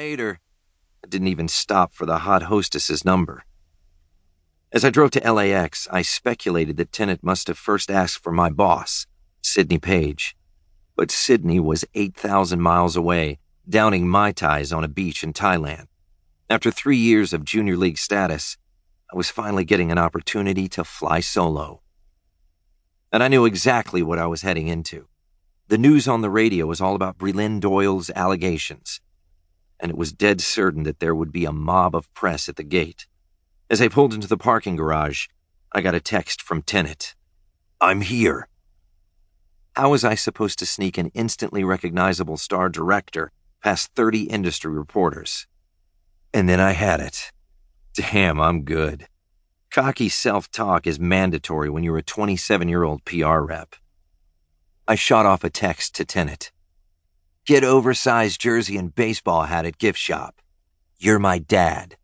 Later. I didn't even stop for the hot hostess's number. As I drove to LAX, I speculated that Tennet must have first asked for my boss, Sidney Page. But Sidney was 8,000 miles away, downing Mai Tais on a beach in Thailand. After three years of junior league status, I was finally getting an opportunity to fly solo. And I knew exactly what I was heading into. The news on the radio was all about Breland Doyle's allegations, and it was dead certain that there would be a mob of press at the gate. As I pulled into the parking garage, I got a text from Tennet. I'm here. How was I supposed to sneak an instantly recognizable star director past 30 industry reporters? And then I had it. Damn, I'm good. Cocky self talk is mandatory when you're a 27 year old PR rep. I shot off a text to Tennet. Get oversized jersey and baseball hat at gift shop. You're my dad.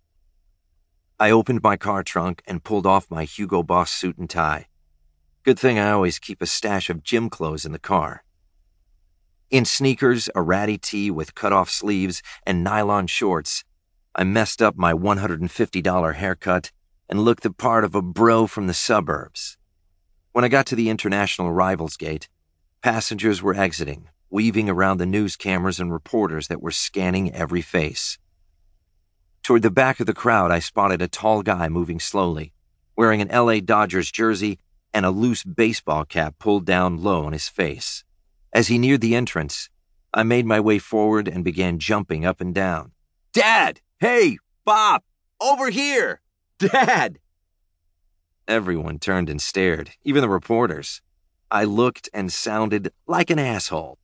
I opened my car trunk and pulled off my Hugo Boss suit and tie. Good thing I always keep a stash of gym clothes in the car. In sneakers, a ratty tee with cut off sleeves, and nylon shorts, I messed up my $150 haircut and looked the part of a bro from the suburbs. When I got to the International Arrivals Gate, passengers were exiting, weaving around the news cameras and reporters that were scanning every face. Toward the back of the crowd, I spotted a tall guy moving slowly, wearing an LA Dodgers jersey and a loose baseball cap pulled down low on his face. As he neared the entrance, I made my way forward and began jumping up and down. Dad! Hey! Bob! Over here! Dad! Everyone turned and stared, even the reporters. I looked and sounded like an asshole,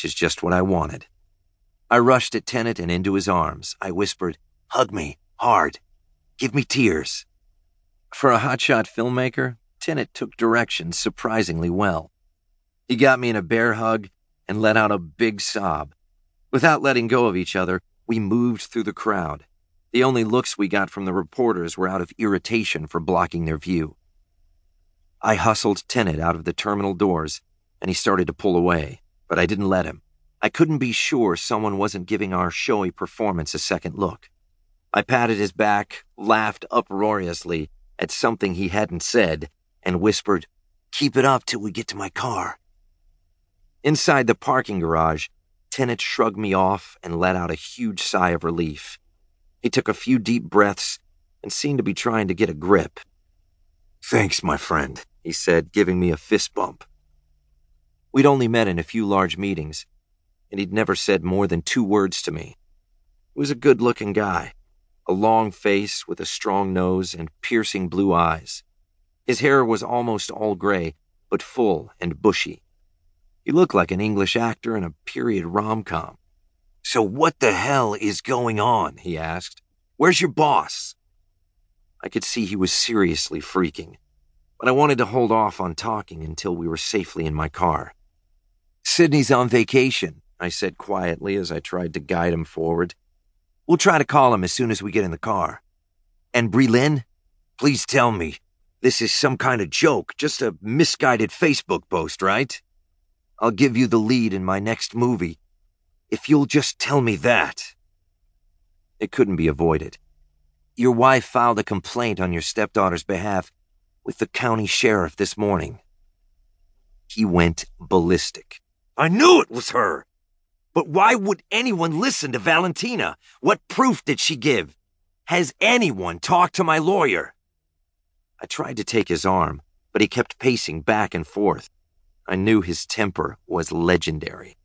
which is just what I wanted. I rushed at Tennet and into his arms. I whispered, Hug me, hard. Give me tears. For a hotshot filmmaker, Tennet took directions surprisingly well. He got me in a bear hug and let out a big sob. Without letting go of each other, we moved through the crowd. The only looks we got from the reporters were out of irritation for blocking their view. I hustled Tennet out of the terminal doors, and he started to pull away, but I didn't let him. I couldn't be sure someone wasn't giving our showy performance a second look. I patted his back, laughed uproariously at something he hadn't said, and whispered, Keep it up till we get to my car. Inside the parking garage, Tennet shrugged me off and let out a huge sigh of relief. He took a few deep breaths and seemed to be trying to get a grip. Thanks, my friend, he said, giving me a fist bump. We'd only met in a few large meetings, and he'd never said more than two words to me. He was a good looking guy a long face with a strong nose and piercing blue eyes. His hair was almost all gray, but full and bushy. He looked like an English actor in a period rom com. So, what the hell is going on? he asked. Where's your boss? I could see he was seriously freaking, but I wanted to hold off on talking until we were safely in my car. Sidney's on vacation, I said quietly as I tried to guide him forward. We'll try to call him as soon as we get in the car. And Breland, please tell me this is some kind of joke, just a misguided Facebook post, right? I'll give you the lead in my next movie. If you'll just tell me that. It couldn't be avoided. Your wife filed a complaint on your stepdaughter's behalf with the county sheriff this morning. He went ballistic. I knew it was her! But why would anyone listen to Valentina? What proof did she give? Has anyone talked to my lawyer? I tried to take his arm, but he kept pacing back and forth. I knew his temper was legendary.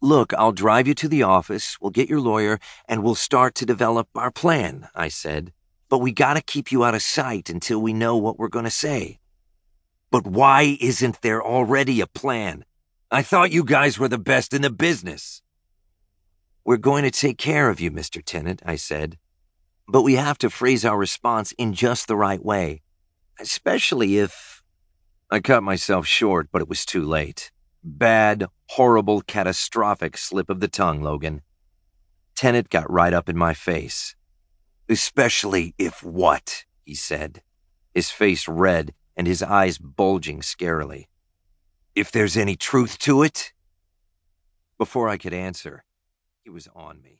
Look, I'll drive you to the office, we'll get your lawyer, and we'll start to develop our plan, I said. But we gotta keep you out of sight until we know what we're gonna say. But why isn't there already a plan? I thought you guys were the best in the business. We're going to take care of you, Mr. Tennet, I said. But we have to phrase our response in just the right way. Especially if. I cut myself short, but it was too late. Bad, horrible, catastrophic slip of the tongue, Logan. Tennet got right up in my face. Especially if what? he said, his face red and his eyes bulging scarily if there's any truth to it? Before I could answer, he was on me.